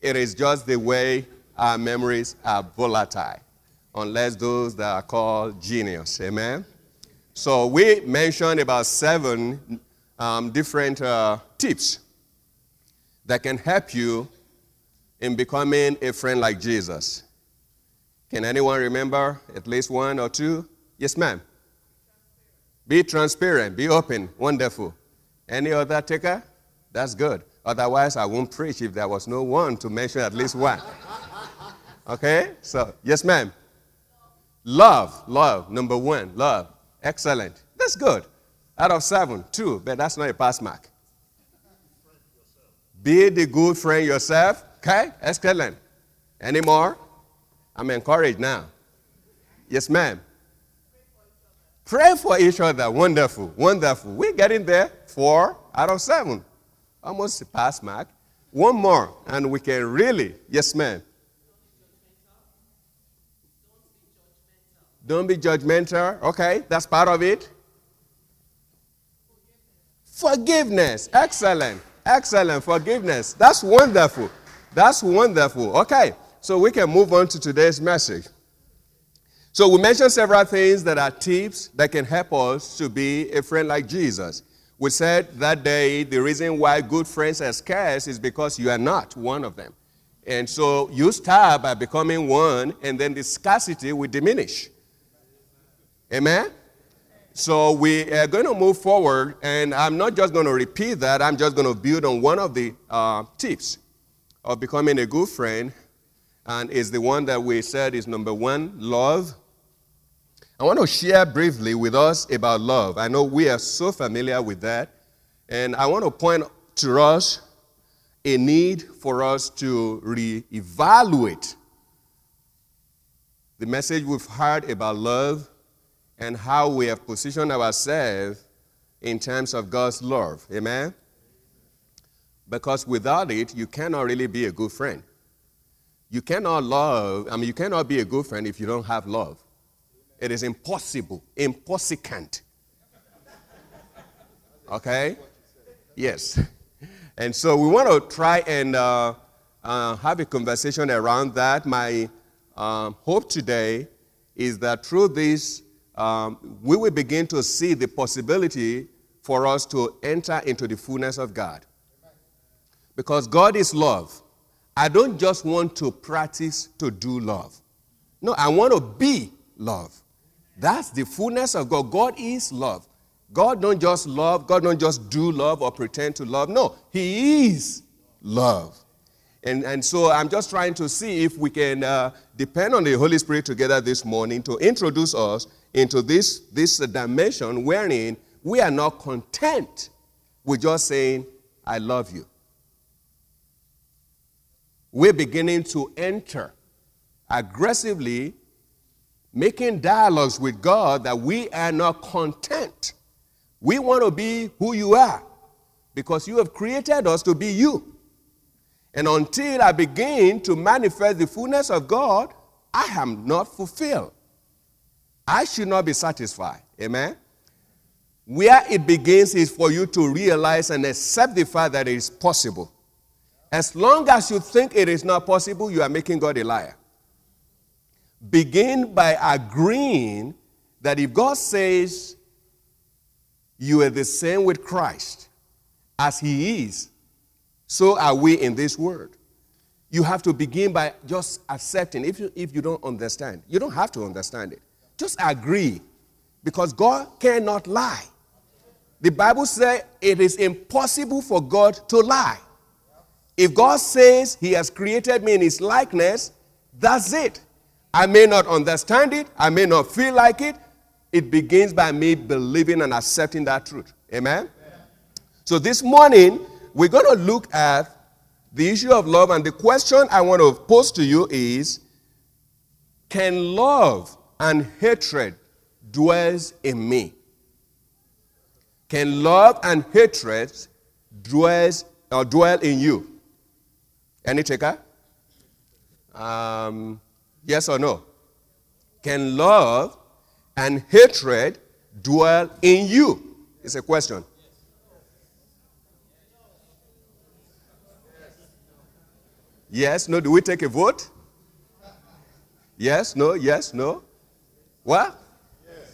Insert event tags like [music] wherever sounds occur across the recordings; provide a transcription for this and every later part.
It is just the way our memories are volatile, unless those that are called genius. Amen? So we mentioned about seven um, different uh, tips that can help you in becoming a friend like Jesus. Can anyone remember at least one or two? Yes, ma'am. Be transparent, be open. Wonderful. Any other taker? That's good. Otherwise, I won't preach if there was no one to mention at least one. Okay? So, yes, ma'am. Love, love, number one, love. Excellent. That's good. Out of seven, two, but that's not a pass mark. Be the good friend yourself. Okay? Excellent. Any more? I'm encouraged now. Yes, ma'am. Pray for each other. Wonderful. Wonderful. We're getting there. Four out of seven. Almost a pass mark. One more, and we can really. Yes, ma'am. Don't be judgmental. Okay, that's part of it. Forgiveness. Excellent. Excellent. Forgiveness. That's wonderful. That's wonderful. Okay, so we can move on to today's message. So we mentioned several things that are tips that can help us to be a friend like Jesus. We said that day the reason why good friends are scarce is because you are not one of them. And so you start by becoming one, and then the scarcity will diminish. Amen? So we are going to move forward, and I'm not just going to repeat that, I'm just going to build on one of the uh, tips of becoming a good friend, and is the one that we said is number one love. I want to share briefly with us about love. I know we are so familiar with that, and I want to point to us a need for us to reevaluate the message we've heard about love and how we have positioned ourselves in terms of God's love. Amen? Because without it, you cannot really be a good friend. You cannot love, I mean, you cannot be a good friend if you don't have love. It is impossible, impossible. Okay? Yes. And so we want to try and uh, uh, have a conversation around that. My uh, hope today is that through this um, we will begin to see the possibility for us to enter into the fullness of God. Because God is love. I don't just want to practice to do love. No, I want to be love. That's the fullness of God. God is love. God don't just love, God don't just do love or pretend to love. No, He is love. And, and so I'm just trying to see if we can uh, depend on the Holy Spirit together this morning to introduce us into this, this dimension wherein we are not content with just saying, I love you. We're beginning to enter aggressively, making dialogues with God that we are not content. We want to be who you are because you have created us to be you. And until I begin to manifest the fullness of God, I am not fulfilled. I should not be satisfied. Amen? Where it begins is for you to realize and accept the fact that it is possible. As long as you think it is not possible, you are making God a liar. Begin by agreeing that if God says you are the same with Christ as He is, so are we in this world. You have to begin by just accepting. If you, if you don't understand, you don't have to understand it. Just agree because God cannot lie. The Bible says it is impossible for God to lie. If God says He has created me in His likeness, that's it. I may not understand it, I may not feel like it. It begins by me believing and accepting that truth. Amen? So this morning, we're going to look at the issue of love, and the question I want to pose to you is Can love and hatred dwells in me. Can love and hatred dwells or dwell in you? Any taker? Um, yes or no? Can love and hatred dwell in you? It's a question. Yes, no. Do we take a vote? Yes, no, yes, no. What?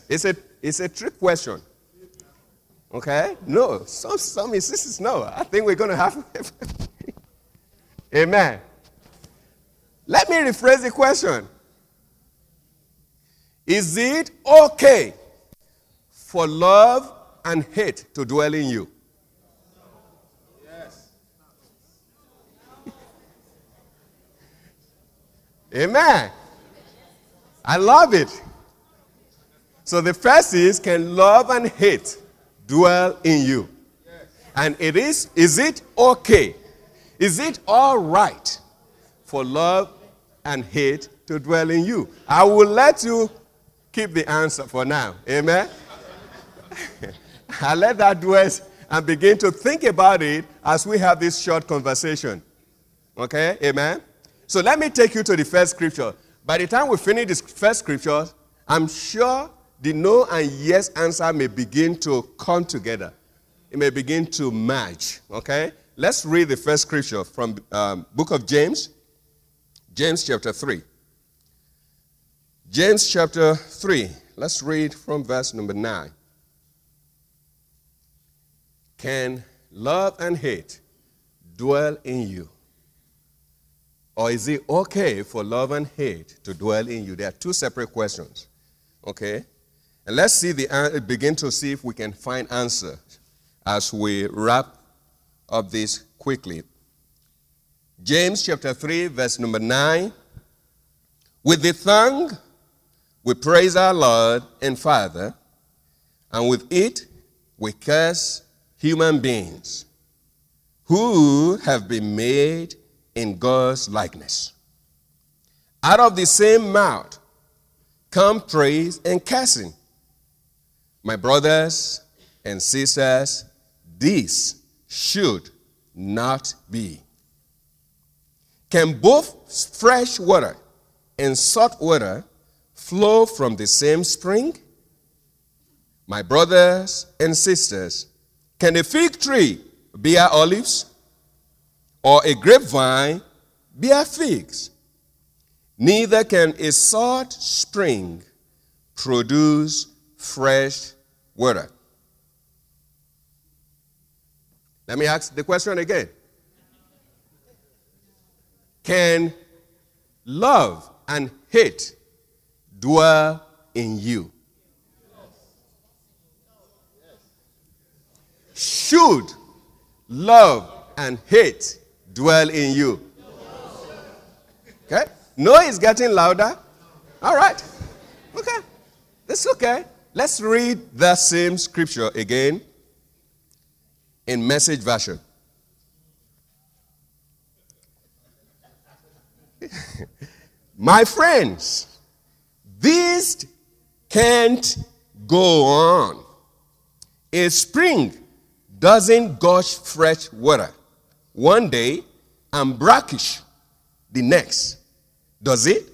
It's a it's a trick question. Okay? No. Some some insists no. I think we're gonna have [laughs] Amen. Let me rephrase the question. Is it okay for love and hate to dwell in you? Yes. Amen. I love it. So the first is can love and hate dwell in you? And it is, is it okay? Is it all right for love and hate to dwell in you? I will let you keep the answer for now. Amen? [laughs] I'll let that dwell and begin to think about it as we have this short conversation. Okay? Amen? So let me take you to the first scripture. By the time we finish this first scripture, I'm sure the no and yes answer may begin to come together. It may begin to match. Okay? Let's read the first scripture from um, book of James, James chapter 3. James chapter 3. Let's read from verse number 9. Can love and hate dwell in you? Or is it okay for love and hate to dwell in you? There are two separate questions. Okay? And let's see the uh, begin to see if we can find answers as we wrap up this quickly. James chapter 3, verse number 9. With the tongue we praise our Lord and Father, and with it we curse human beings who have been made in God's likeness. Out of the same mouth come praise and cursing. My brothers and sisters, this should not be. Can both fresh water and salt water flow from the same spring? My brothers and sisters, can a fig tree bear olives or a grapevine bear figs? Neither can a salt spring produce fresh water. Let me ask the question again. Can love and hate dwell in you? Should love and hate dwell in you? Okay? No is getting louder. All right. Okay. That's okay. Let's read the same scripture again in message version. [laughs] My friends, this can't go on. A spring doesn't gush fresh water one day and brackish the next, does it?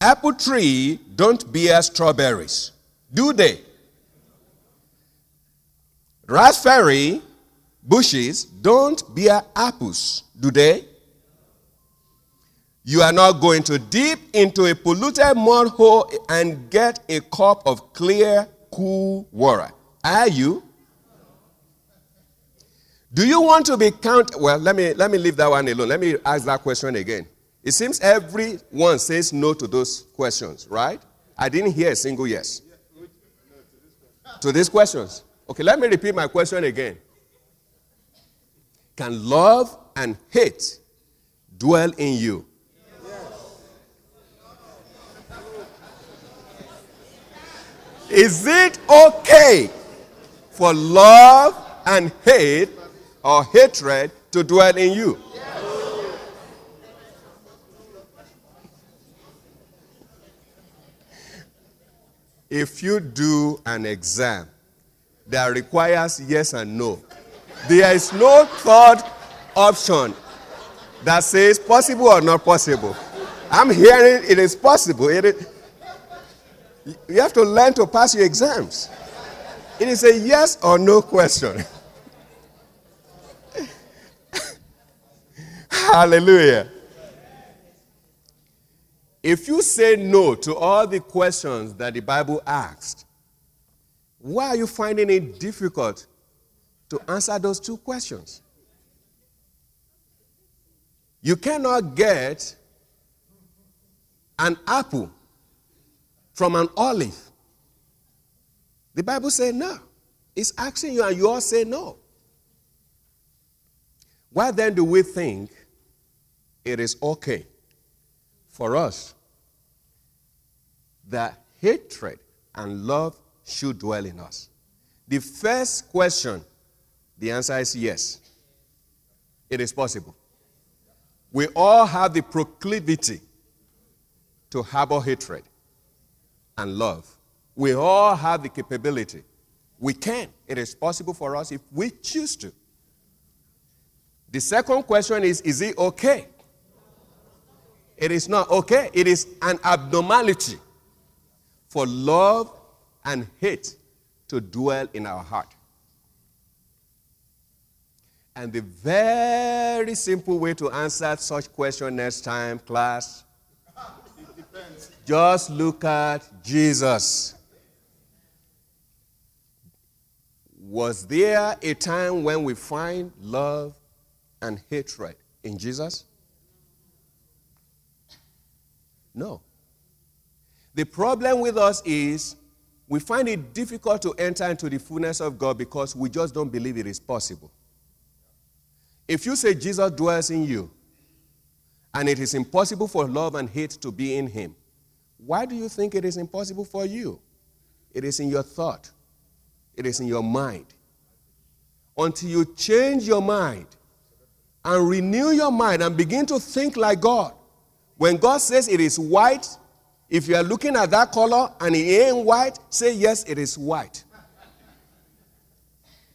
Apple tree don't bear strawberries, do they? Raspberry bushes don't bear apples, do they? You are not going to dip into a polluted mud hole and get a cup of clear, cool water. Are you? Do you want to be counted? Well, let me, let me leave that one alone. Let me ask that question again. It seems everyone says no to those questions, right? I didn't hear a single yes. To these questions. Okay, let me repeat my question again. Can love and hate dwell in you? Is it okay for love and hate or hatred to dwell in you? If you do an exam that requires yes and no, there is no third option that says possible or not possible. I'm hearing it is possible. It is, you have to learn to pass your exams. It is a yes or no question. [laughs] Hallelujah. If you say no to all the questions that the Bible asked, why are you finding it difficult to answer those two questions? You cannot get an apple from an olive. The Bible says no. It's asking you, and you all say no. Why then do we think it is okay for us that hatred and love should dwell in us? The first question, the answer is yes. It is possible. We all have the proclivity to harbor hatred and love. We all have the capability. We can. It is possible for us if we choose to. The second question is Is it okay? It is not okay. It is an abnormality for love and hate to dwell in our heart. And the very simple way to answer such question next time, class, just look at Jesus. Was there a time when we find love and hatred in Jesus? No. The problem with us is we find it difficult to enter into the fullness of God because we just don't believe it is possible. If you say Jesus dwells in you and it is impossible for love and hate to be in him, why do you think it is impossible for you? It is in your thought, it is in your mind. Until you change your mind and renew your mind and begin to think like God. When God says it is white, if you are looking at that color and it ain't white, say, Yes, it is white.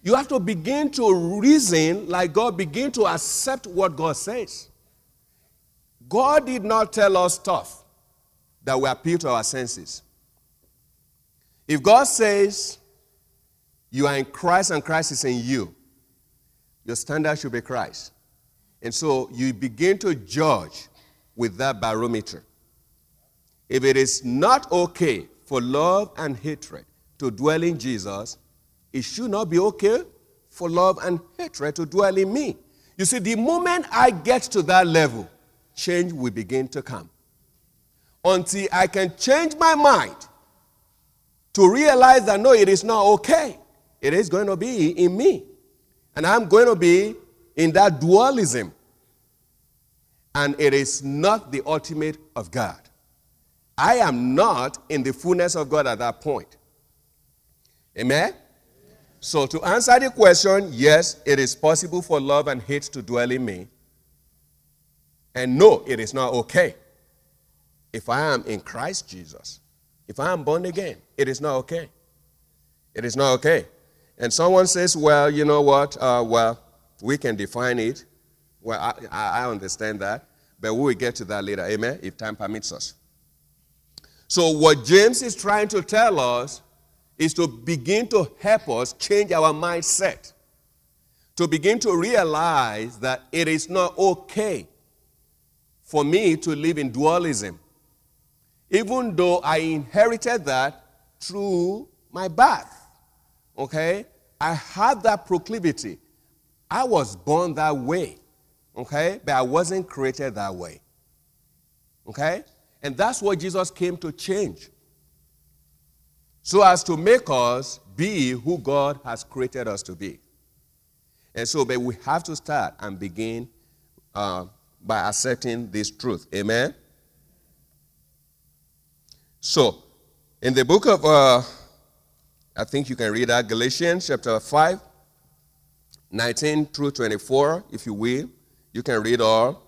You have to begin to reason like God, begin to accept what God says. God did not tell us stuff that will appeal to our senses. If God says you are in Christ and Christ is in you, your standard should be Christ. And so you begin to judge with that barometer. If it is not okay for love and hatred to dwell in Jesus, it should not be okay for love and hatred to dwell in me. You see, the moment I get to that level, change will begin to come. Until I can change my mind to realize that no, it is not okay. It is going to be in me. And I'm going to be in that dualism. And it is not the ultimate of God. I am not in the fullness of God at that point. Amen? So, to answer the question, yes, it is possible for love and hate to dwell in me. And no, it is not okay. If I am in Christ Jesus, if I am born again, it is not okay. It is not okay. And someone says, well, you know what? Uh, well, we can define it. Well, I, I understand that. But we will get to that later. Amen? If time permits us. So, what James is trying to tell us is to begin to help us change our mindset, to begin to realize that it is not okay for me to live in dualism, even though I inherited that through my birth. Okay? I had that proclivity. I was born that way. Okay? But I wasn't created that way. Okay? And that's what Jesus came to change. So as to make us be who God has created us to be. And so, but we have to start and begin uh, by accepting this truth. Amen? So, in the book of, uh, I think you can read that, Galatians chapter 5, 19 through 24, if you will. You can read all.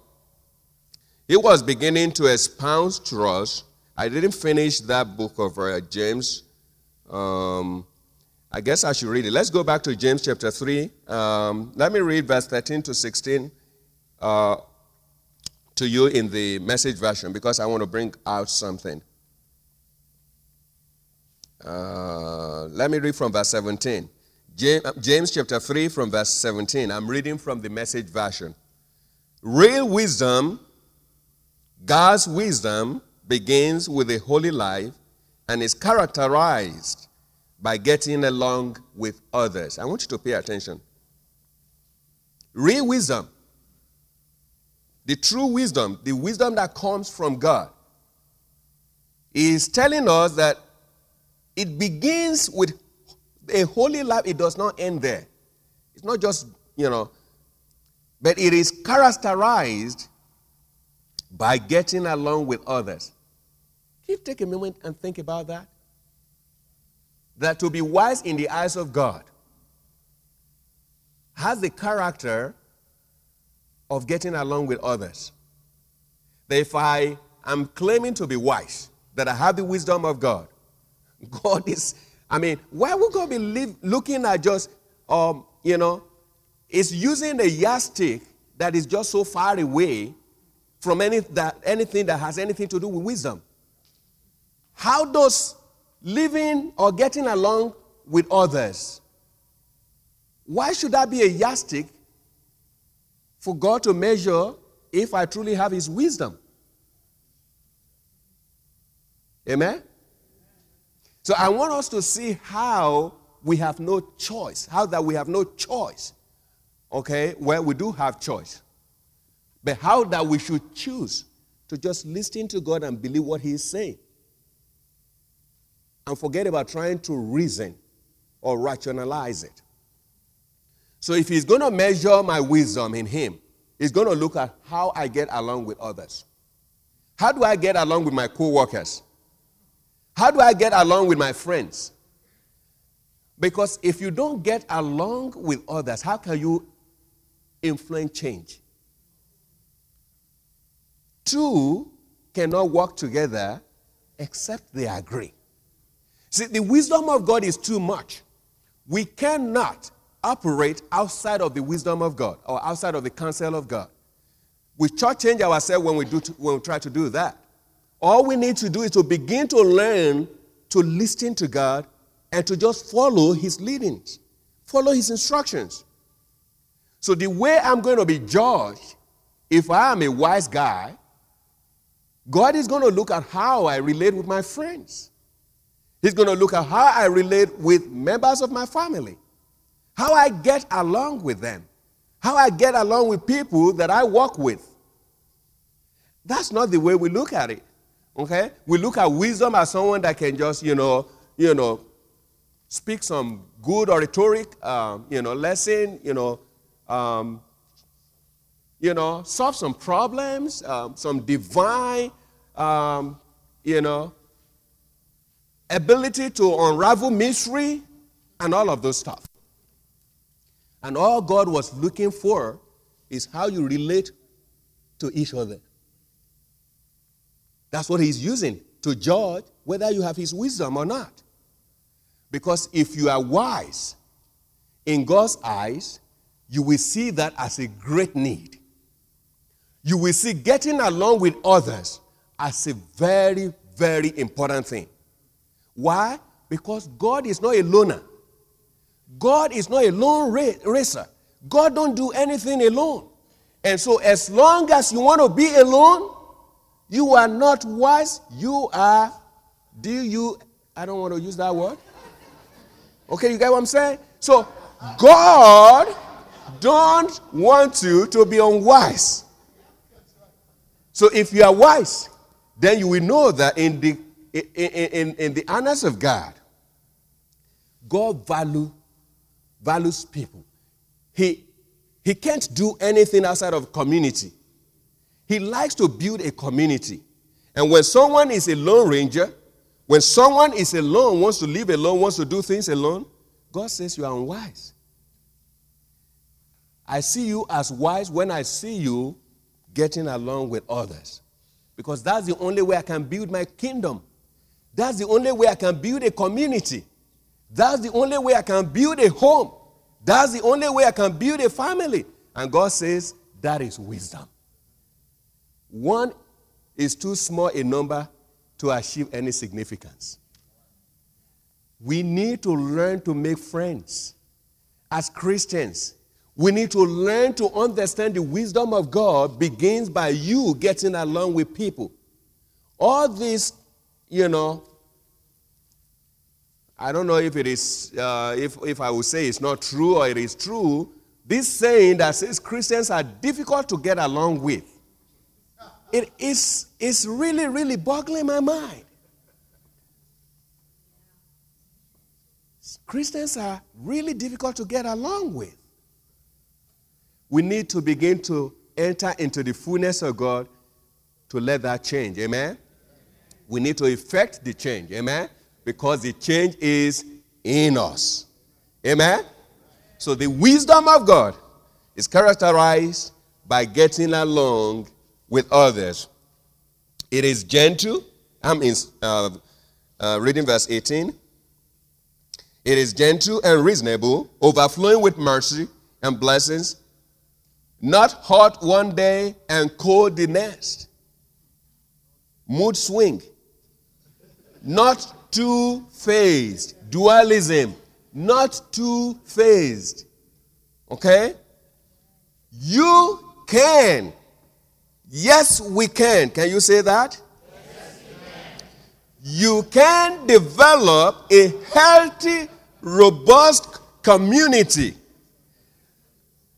He was beginning to expound to us. I didn't finish that book of uh, James. Um, I guess I should read it. Let's go back to James chapter 3. Um, let me read verse 13 to 16 uh, to you in the message version because I want to bring out something. Uh, let me read from verse 17. James, James chapter 3 from verse 17. I'm reading from the message version. Real wisdom, God's wisdom, begins with a holy life and is characterized by getting along with others. I want you to pay attention. Real wisdom, the true wisdom, the wisdom that comes from God, is telling us that it begins with a holy life. It does not end there. It's not just, you know, but it is characterized by getting along with others. Can you take a moment and think about that? That to be wise in the eyes of God has the character of getting along with others. That if I am claiming to be wise, that I have the wisdom of God, God is, I mean, why would God be looking at just, um, you know, is using a yardstick that is just so far away from any, that, anything that has anything to do with wisdom. How does living or getting along with others, why should that be a yardstick for God to measure if I truly have His wisdom? Amen? So I want us to see how we have no choice, how that we have no choice Okay, well, we do have choice. But how that we should choose to just listen to God and believe what He is saying. And forget about trying to reason or rationalize it. So if He's going to measure my wisdom in Him, He's going to look at how I get along with others. How do I get along with my co workers? How do I get along with my friends? Because if you don't get along with others, how can you influence change. Two cannot work together except they agree. See, the wisdom of God is too much. We cannot operate outside of the wisdom of God or outside of the counsel of God. We change ourselves when we, do to, when we try to do that. All we need to do is to begin to learn to listen to God and to just follow His leadings, follow His instructions. So the way I'm going to be judged, if I am a wise guy, God is going to look at how I relate with my friends. He's going to look at how I relate with members of my family, how I get along with them, how I get along with people that I work with. That's not the way we look at it. Okay? We look at wisdom as someone that can just, you know, you know, speak some good oratory, um, you know, lesson, you know, um, you know, solve some problems, um, some divine, um, you know, ability to unravel mystery, and all of those stuff. And all God was looking for is how you relate to each other. That's what He's using to judge whether you have His wisdom or not. Because if you are wise in God's eyes, you will see that as a great need. You will see getting along with others as a very, very important thing. Why? Because God is not a loner. God is not a lone racer. God don't do anything alone. And so as long as you want to be alone, you are not wise. You are, do you, I don't want to use that word. Okay, you get what I'm saying? So God don't want you to be unwise. So if you are wise, then you will know that in the in, in, in the annals of God, God value, values people. He, he can't do anything outside of community. He likes to build a community. And when someone is a lone ranger, when someone is alone, wants to live alone, wants to do things alone, God says you are unwise. I see you as wise when I see you getting along with others. Because that's the only way I can build my kingdom. That's the only way I can build a community. That's the only way I can build a home. That's the only way I can build a family. And God says that is wisdom. One is too small a number to achieve any significance. We need to learn to make friends. As Christians, We need to learn to understand the wisdom of God begins by you getting along with people. All these, you know, I don't know if it is, uh, if, if I would say it's not true or it is true. This saying that says Christians are difficult to get along with, it is it's really, really boggling my mind. Christians are really difficult to get along with. We need to begin to enter into the fullness of God to let that change. Amen? We need to effect the change. Amen? Because the change is in us. Amen? So the wisdom of God is characterized by getting along with others. It is gentle. I'm in, uh, uh, reading verse 18. It is gentle and reasonable, overflowing with mercy and blessings, not hot one day and cold the next. Mood swing. Not two phased. Dualism. Not two phased. Okay? You can. Yes, we can. Can you say that? Yes, you can develop a healthy, robust community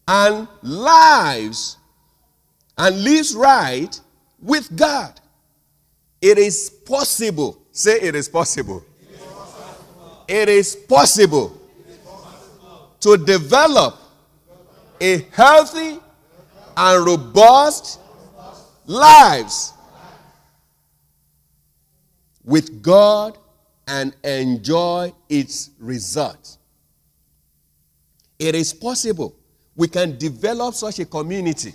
and lives and lives right with God. It is possible. Say it is possible. It is possible, to develop a healthy and robust lives with God and enjoy its results. It is possible we can develop such a community.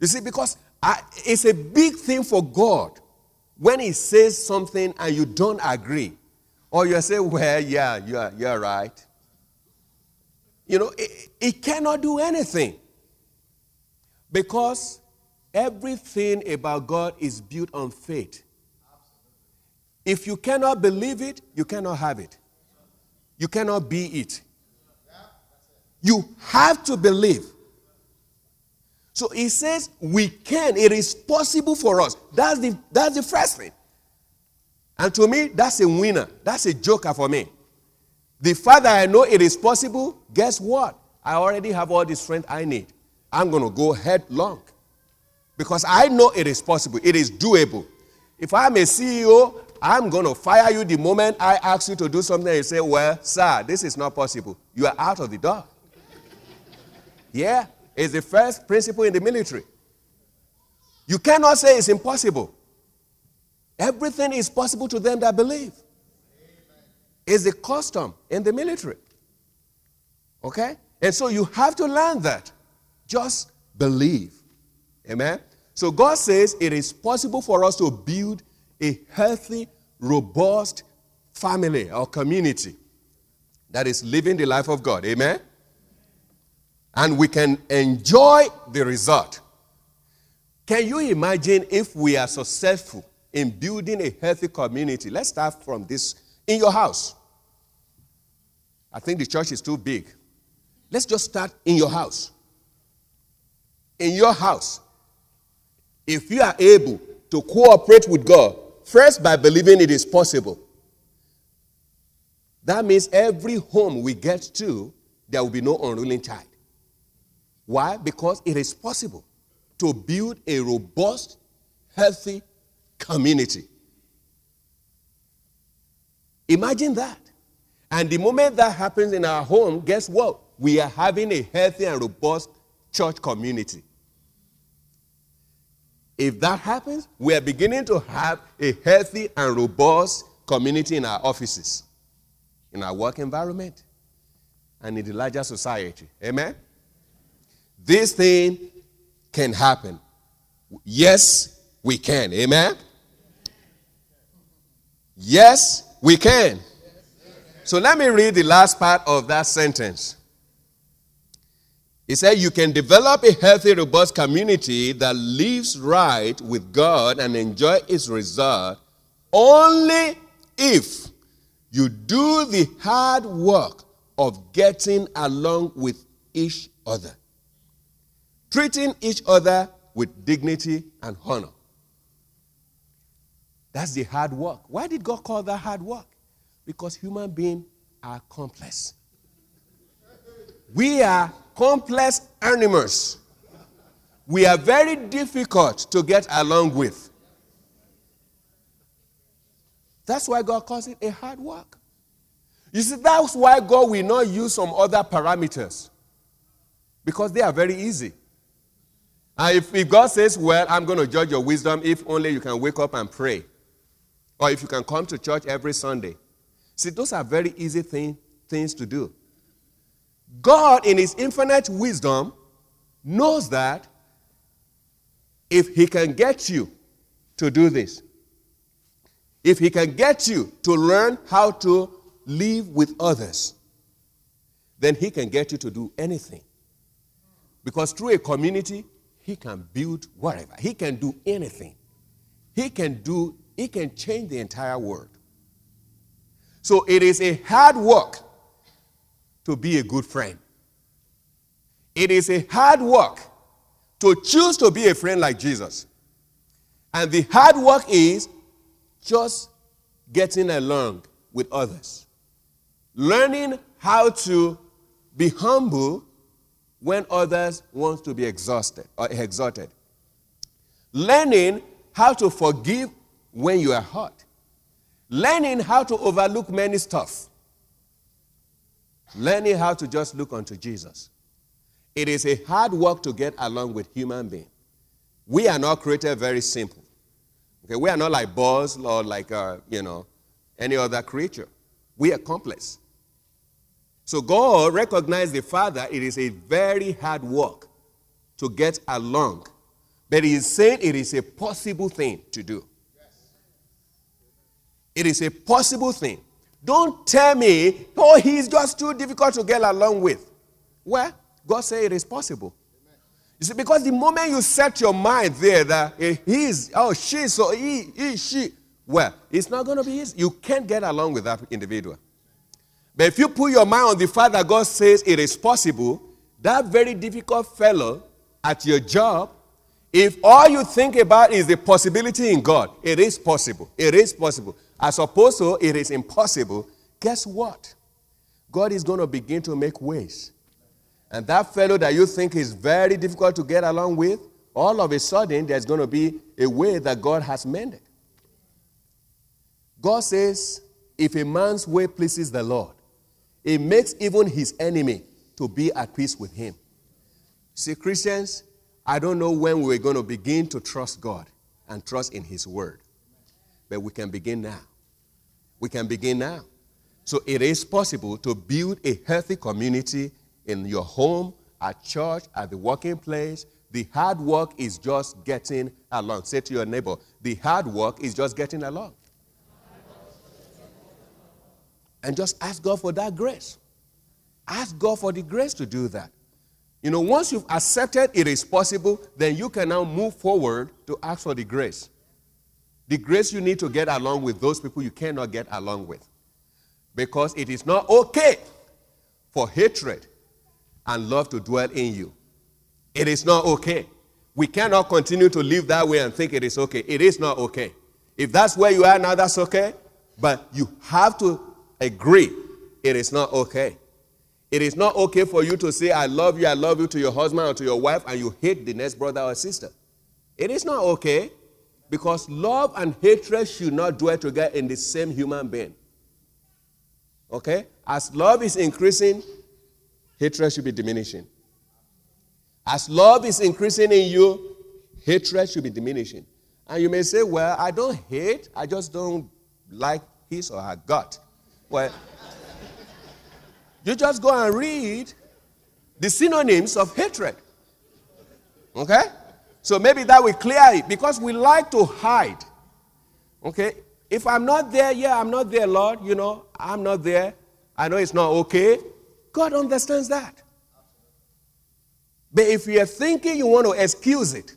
You see, because I, it's a big thing for God when He says something and you don't agree, or you say, Well, yeah, you're, you're right. You know, it, it cannot do anything because everything about God is built on faith. If you cannot believe it, you cannot have it. You cannot be it. You have to believe. So he says we can. It is possible for us. That's the, that's the first thing. And to me, that's a winner. That's a joker for me. The fact that I know it is possible, guess what? I already have all the strength I need. I'm going to go headlong. Because I know it is possible. It is doable. If I'm a CEO, I'm going to fire you the moment I ask you to do something and you say, Well, sir, this is not possible. You are out of the door. Yeah, it's the first principle in the military. You cannot say it's impossible. Everything is possible to them that believe. It's the custom in the military. Okay? And so you have to learn that. Just believe. Amen? So God says it is possible for us to build a healthy, robust family or community that is living the life of God. Amen? And we can enjoy the result. Can you imagine if we are successful in building a healthy community? Let's start from this in your house. I think the church is too big. Let's just start in your house. In your house, if you are able to cooperate with God, first by believing it is possible, that means every home we get to, there will be no unruly child. Why? Because it is possible to build a robust, healthy community. Imagine that. And the moment that happens in our home, guess what? We are having a healthy and robust church community. If that happens, we are beginning to have a healthy and robust community in our offices, in our work environment, and in the larger society. Amen? This thing can happen. Yes, we can. Amen? Yes, we can. So let me read the last part of that sentence. He said, You can develop a healthy, robust community that lives right with God and enjoy its result only if you do the hard work of getting along with each other. Treating each other with dignity and honor. That's the hard work. Why did God call that hard work? Because human beings are complex. We are complex animals. We are very difficult to get along with. That's why God calls it a hard work. You see, that's why God will not use some other parameters because they are very easy. And if, if God says, Well, I'm going to judge your wisdom if only you can wake up and pray, or if you can come to church every Sunday. See, those are very easy thing, things to do. God, in His infinite wisdom, knows that if He can get you to do this, if He can get you to learn how to live with others, then He can get you to do anything. Because through a community, He can build whatever, He can do anything. He can do, He can change the entire world. So it is a hard work to be a good friend. It is a hard work to choose to be a friend like Jesus. And the hard work is just getting along with others. Learning how to be humble when others want to be exhausted or exalted. Learning how to forgive when you are hurt. Learning how to overlook many stuff learning how to just look unto Jesus. It is a hard work to get along with human beings. We are not created very simple. Okay, we are not like birds or like uh, you know any other creature. We are complex. So God recognized the Father. It is a very hard work to get along, but He is saying it is a possible thing to do. It is a possible thing. Don't tell me, oh, he's just too difficult to get along with. Well, God said it is possible. You see, because the moment you set your mind there that eh, he's, oh, she's, so he, he, she, well, it's not going to be easy. You can't get along with that individual. But if you put your mind on the fact that God says it is possible, that very difficult fellow at your job, if all you think about is the possibility in God, it is possible. It is possible as opposed to it is impossible, guess what? God is going to begin to make ways. And that fellow that you think is very difficult to get along with, all of a sudden there's going to be a way that God has mended. God says, if a man's way pleases the Lord, it makes even his enemy to be at peace with him. See, Christians, I don't know when we're going to begin to trust God and trust in his word. But we can begin now. We can begin now. So it is possible to build a healthy community in your home, at church, at the working place. The hard work is just getting along. Say to your neighbor, the hard work is just getting along. And just ask God for that grace. Ask God for the grace to do that. You know, once you've accepted it is possible, then you can now move forward to ask for the grace. The grace you need to get along with those people you cannot get along with. Because it is not okay for hatred and love to dwell in you. It is not okay. We cannot continue to live that way and think it is okay. It is not okay. If that's where you are now, that's okay. But you have to agree it is not okay. It is not okay for you to say, I love you, I love you to your husband or to your wife, and you hate the next brother or sister. It is not okay. Because love and hatred should not dwell together in the same human being. Okay? As love is increasing, hatred should be diminishing. As love is increasing in you, hatred should be diminishing. And you may say, Well, I don't hate, I just don't like his or her gut. Well, you just go and read the synonyms of hatred. Okay? So maybe that will clear it because we like to hide. Okay? If I'm not there, yeah, I'm not there, Lord. You know, I'm not there. I know it's not okay. God understands that. But if you're thinking you want to excuse it,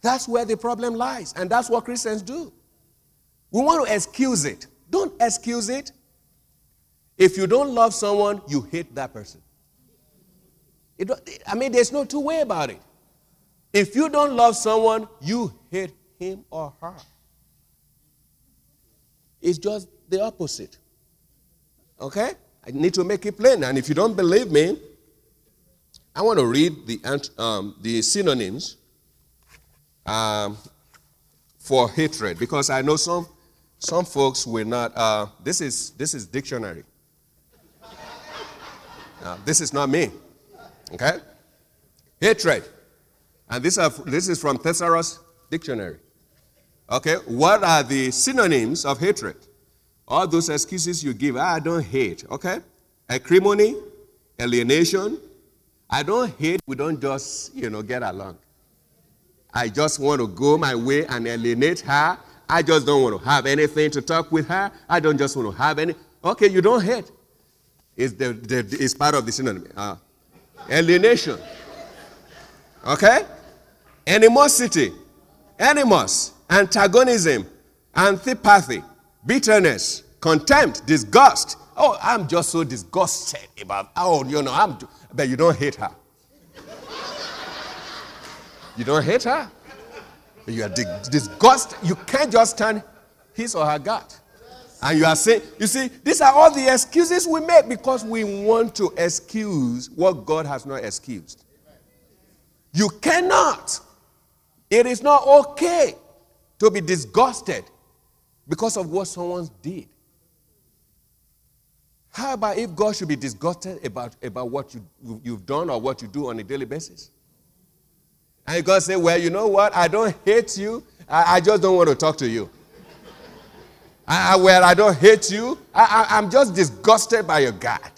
that's where the problem lies. And that's what Christians do. We want to excuse it. Don't excuse it. If you don't love someone, you hate that person. It, I mean, there's no two way about it. If you don't love someone, you hate him or her. It's just the opposite. Okay? I need to make it plain. And if you don't believe me, I want to read the, um, the synonyms um, for hatred because I know some, some folks will not. Uh, this, is, this is dictionary. Uh, this is not me. Okay? Hatred. And this, are, this is from Thesaurus Dictionary. Okay? What are the synonyms of hatred? All those excuses you give, ah, I don't hate. Okay? Acrimony, alienation. I don't hate, we don't just, you know, get along. I just want to go my way and alienate her. I just don't want to have anything to talk with her. I don't just want to have any. Okay, you don't hate. It's, the, the, it's part of the synonym. Uh, alienation. Okay? Animosity. Animus. Antagonism. Antipathy. Bitterness. Contempt. Disgust. Oh, I'm just so disgusted about, oh, you know, I'm, but you don't hate her. You don't hate her. You are disgusted. You can't just stand his or her God. And you are saying, you see, these are all the excuses we make because we want to excuse what God has not excused. You cannot. It is not okay to be disgusted because of what someone did. How about if God should be disgusted about, about what you, you've done or what you do on a daily basis? And God say, Well, you know what? I don't hate you. I, I just don't want to talk to you. I, well, I don't hate you. I, I, I'm just disgusted by your God.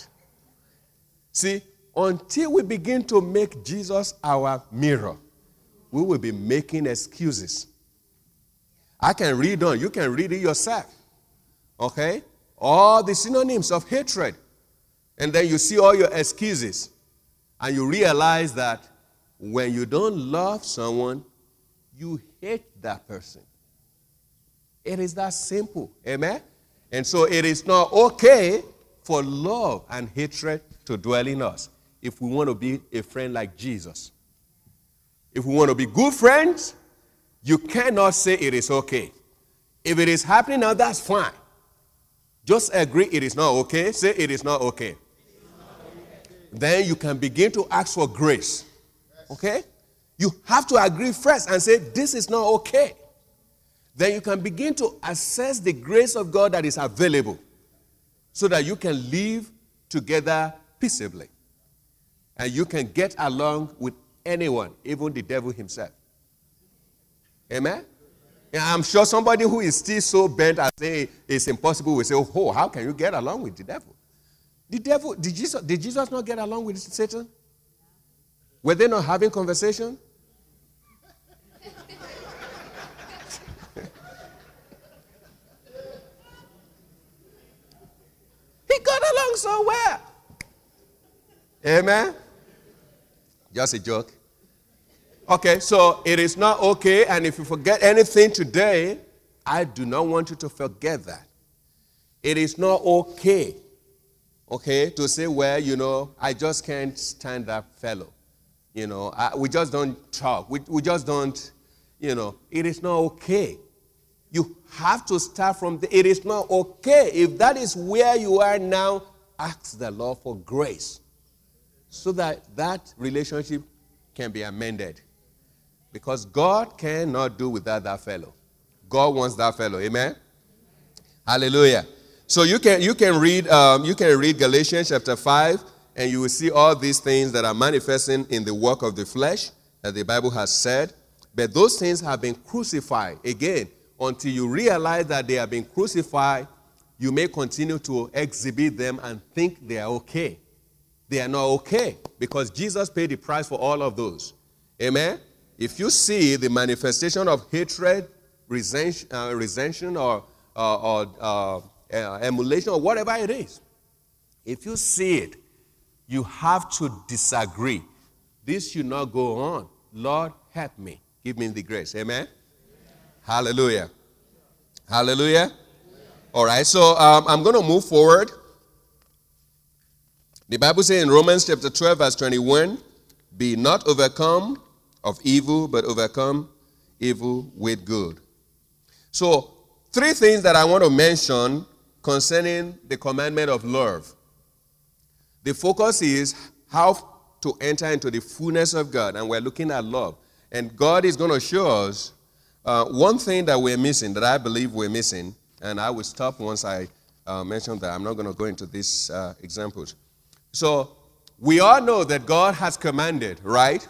See, until we begin to make Jesus our mirror, we will be making excuses. I can read on. You can read it yourself. Okay? All the synonyms of hatred. And then you see all your excuses. And you realize that when you don't love someone, you hate that person. It is that simple. Amen? And so it is not okay for love and hatred to dwell in us if we want to be a friend like Jesus. If we want to be good friends, you cannot say it is okay. If it is happening now, that's fine. Just agree it is not okay. Say it is not okay. Then you can begin to ask for grace. Okay? You have to agree first and say, This is not okay. Then you can begin to assess the grace of God that is available so that you can live together peaceably. And you can get along with anyone, even the devil himself. Amen? And I'm sure somebody who is still so bent as say it's impossible will say, Oh, how can you get along with the devil? The devil, did Jesus, did Jesus not get along with Satan? Were they not having conversation? [laughs] he got along so well. Amen. Just a joke. Okay, so it is not okay, and if you forget anything today, I do not want you to forget that. It is not okay, okay, to say, well, you know, I just can't stand that fellow. You know, I, we just don't talk. We, we just don't, you know, it is not okay. You have to start from the, it is not okay. If that is where you are now, ask the Lord for grace so that that relationship can be amended. Because God cannot do without that fellow. God wants that fellow. Amen? Hallelujah. So you can, you can, read, um, you can read Galatians chapter 5 and you will see all these things that are manifesting in the work of the flesh that the Bible has said. But those things have been crucified. Again, until you realize that they have been crucified, you may continue to exhibit them and think they are okay. They are not okay because Jesus paid the price for all of those. Amen? If you see the manifestation of hatred, resentment, uh, resentment or, uh, or uh, uh, emulation, or whatever it is, if you see it, you have to disagree. This should not go on. Lord, help me. Give me the grace. Amen? Amen. Hallelujah. Hallelujah. All right, so um, I'm going to move forward. The Bible says in Romans chapter 12, verse 21, Be not overcome of evil, but overcome evil with good. So, three things that I want to mention concerning the commandment of love. The focus is how to enter into the fullness of God, and we're looking at love. And God is going to show us uh, one thing that we're missing, that I believe we're missing, and I will stop once I uh, mention that. I'm not going to go into these uh, examples. So, we all know that God has commanded, right?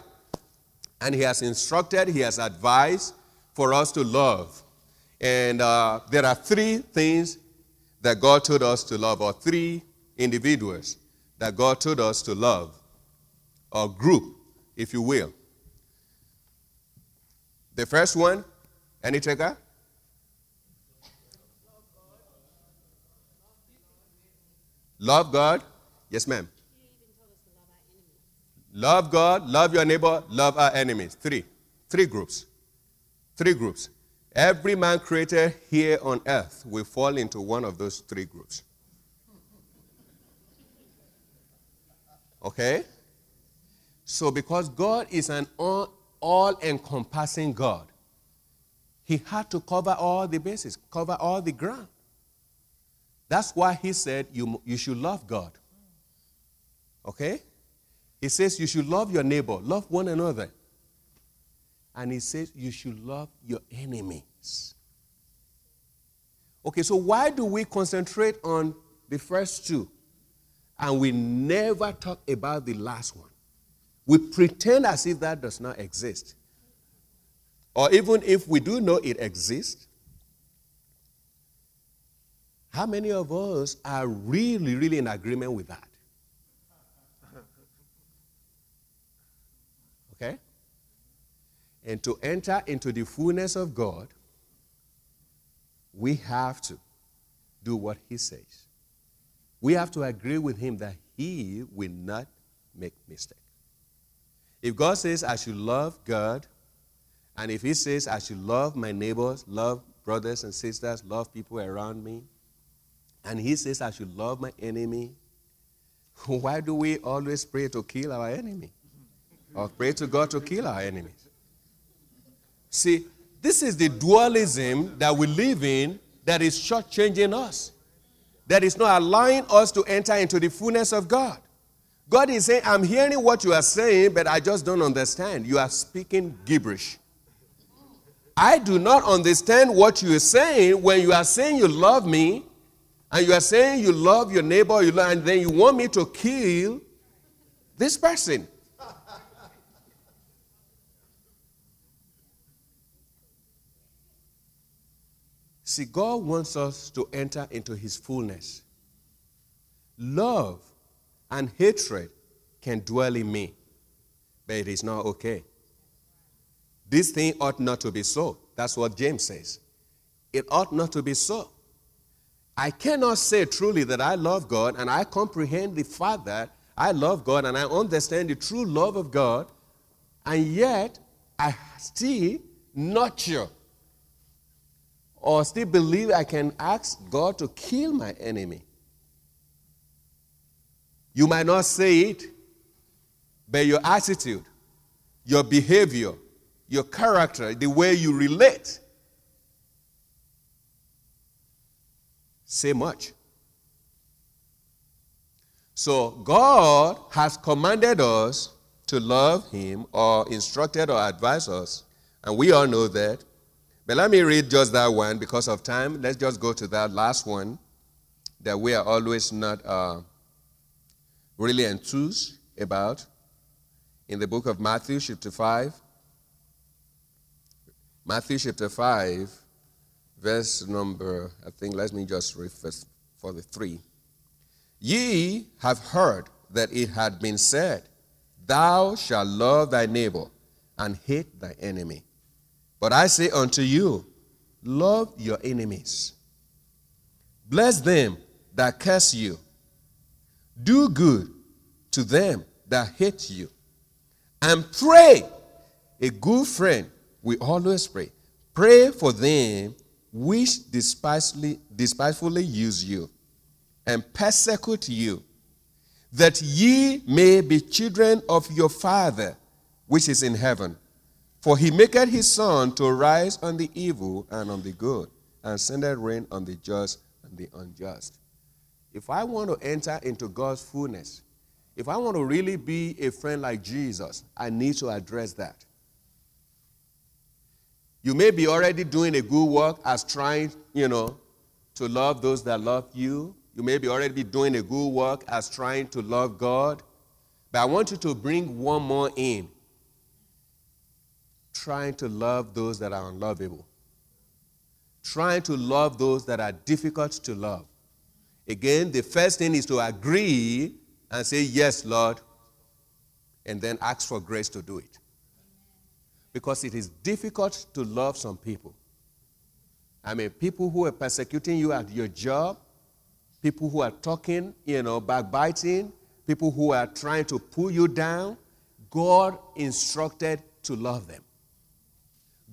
And He has instructed, He has advised for us to love. And uh, there are three things that God told us to love, or three individuals that God told us to love, or group, if you will. The first one, any taker? Love God. Yes, ma'am. Love God, love your neighbor, love our enemies. Three. Three groups. Three groups. Every man created here on earth will fall into one of those three groups. Okay? So, because God is an all encompassing God, He had to cover all the bases, cover all the ground. That's why He said you, you should love God. Okay? He says you should love your neighbor, love one another. And he says you should love your enemies. Okay, so why do we concentrate on the first two and we never talk about the last one? We pretend as if that does not exist. Or even if we do know it exists, how many of us are really, really in agreement with that? [laughs] Okay? And to enter into the fullness of God, we have to do what He says. We have to agree with Him that He will not make mistake. If God says I should love God, and if He says I should love my neighbors, love brothers and sisters, love people around me, and He says I should love my enemy, [laughs] why do we always pray to kill our enemy? or pray to God to kill our enemies. See, this is the dualism that we live in that is shortchanging us, that is not allowing us to enter into the fullness of God. God is saying, I'm hearing what you are saying, but I just don't understand. You are speaking gibberish. I do not understand what you are saying when you are saying you love me, and you are saying you love your neighbor, you love, and then you want me to kill this person. See, God wants us to enter into His fullness. Love and hatred can dwell in me, but it is not okay. This thing ought not to be so. That's what James says. It ought not to be so. I cannot say truly that I love God and I comprehend the fact that I love God and I understand the true love of God, and yet I still nurture or still believe I can ask God to kill my enemy. You might not say it, but your attitude, your behavior, your character, the way you relate, say much. So God has commanded us to love Him or instructed or advised us, and we all know that but let me read just that one because of time. Let's just go to that last one that we are always not uh, really enthused about in the book of Matthew, chapter 5. Matthew, chapter 5, verse number, I think, let me just read first for the three. Ye have heard that it had been said, Thou shalt love thy neighbor and hate thy enemy. But I say unto you, love your enemies. Bless them that curse you. Do good to them that hate you. And pray. A good friend we always pray. Pray for them which despisefully, despisefully use you and persecute you. that ye may be children of your Father which is in heaven. For he maketh his sun to rise on the evil and on the good, and sendeth rain on the just and the unjust. If I want to enter into God's fullness, if I want to really be a friend like Jesus, I need to address that. You may be already doing a good work as trying, you know, to love those that love you. You may be already be doing a good work as trying to love God. But I want you to bring one more in. Trying to love those that are unlovable. Trying to love those that are difficult to love. Again, the first thing is to agree and say, Yes, Lord, and then ask for grace to do it. Because it is difficult to love some people. I mean, people who are persecuting you at your job, people who are talking, you know, backbiting, people who are trying to pull you down, God instructed to love them.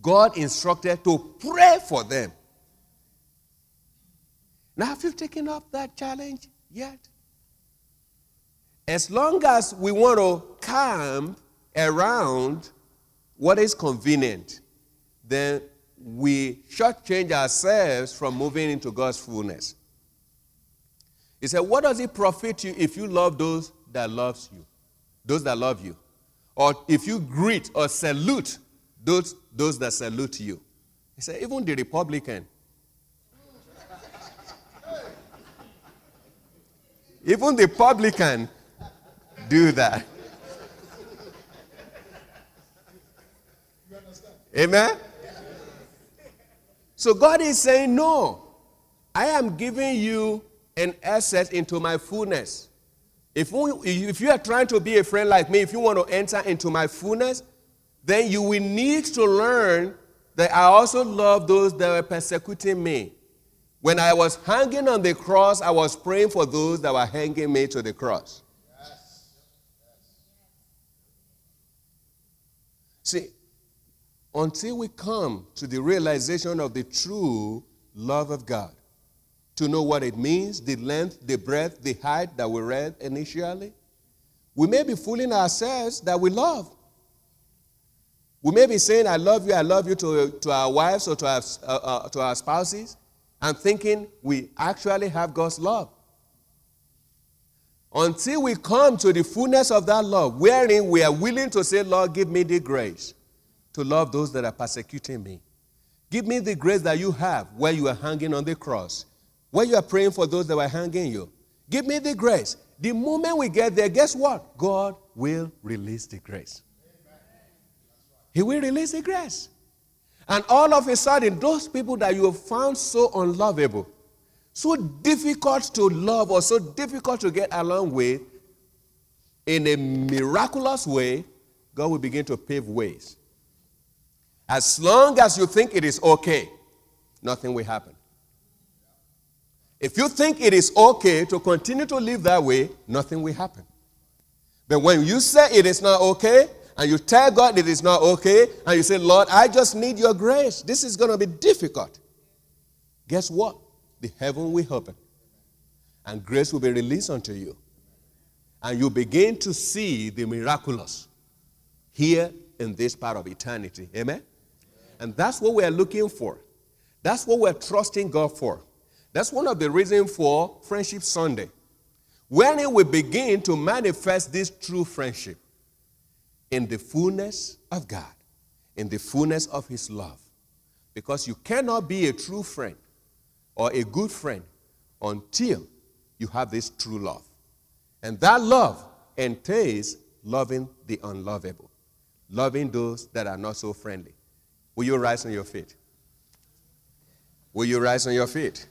God instructed to pray for them. Now, have you taken up that challenge yet? As long as we want to camp around what is convenient, then we shortchange ourselves from moving into God's fullness. He said, What does it profit you if you love those that loves you? Those that love you. Or if you greet or salute those, those that salute you. He said, even the Republican Even the publican do that. Amen? So God is saying, No, I am giving you an access into my fullness. If, we, if you are trying to be a friend like me, if you want to enter into my fullness, then you will need to learn that I also love those that were persecuting me. When I was hanging on the cross, I was praying for those that were hanging me to the cross. See, until we come to the realization of the true love of God, to know what it means, the length, the breadth, the height that we read initially, we may be fooling ourselves that we love. We may be saying, I love you, I love you to, to our wives or to our, uh, uh, to our spouses and thinking we actually have God's love. Until we come to the fullness of that love, wherein we are willing to say, Lord, give me the grace to love those that are persecuting me. Give me the grace that you have where you are hanging on the cross, where you are praying for those that were hanging you. Give me the grace. The moment we get there, guess what? God will release the grace. He will release the grace. And all of a sudden, those people that you have found so unlovable, so difficult to love, or so difficult to get along with, in a miraculous way, God will begin to pave ways. As long as you think it is okay, nothing will happen. If you think it is okay to continue to live that way, nothing will happen. But when you say it is not okay, and you tell God it is not okay, and you say, Lord, I just need your grace. This is going to be difficult. Guess what? The heaven will open, and grace will be released unto you. And you begin to see the miraculous here in this part of eternity. Amen? And that's what we're looking for. That's what we're trusting God for. That's one of the reasons for Friendship Sunday. When we begin to manifest this true friendship, in the fullness of God, in the fullness of His love. Because you cannot be a true friend or a good friend until you have this true love. And that love entails loving the unlovable, loving those that are not so friendly. Will you rise on your feet? Will you rise on your feet?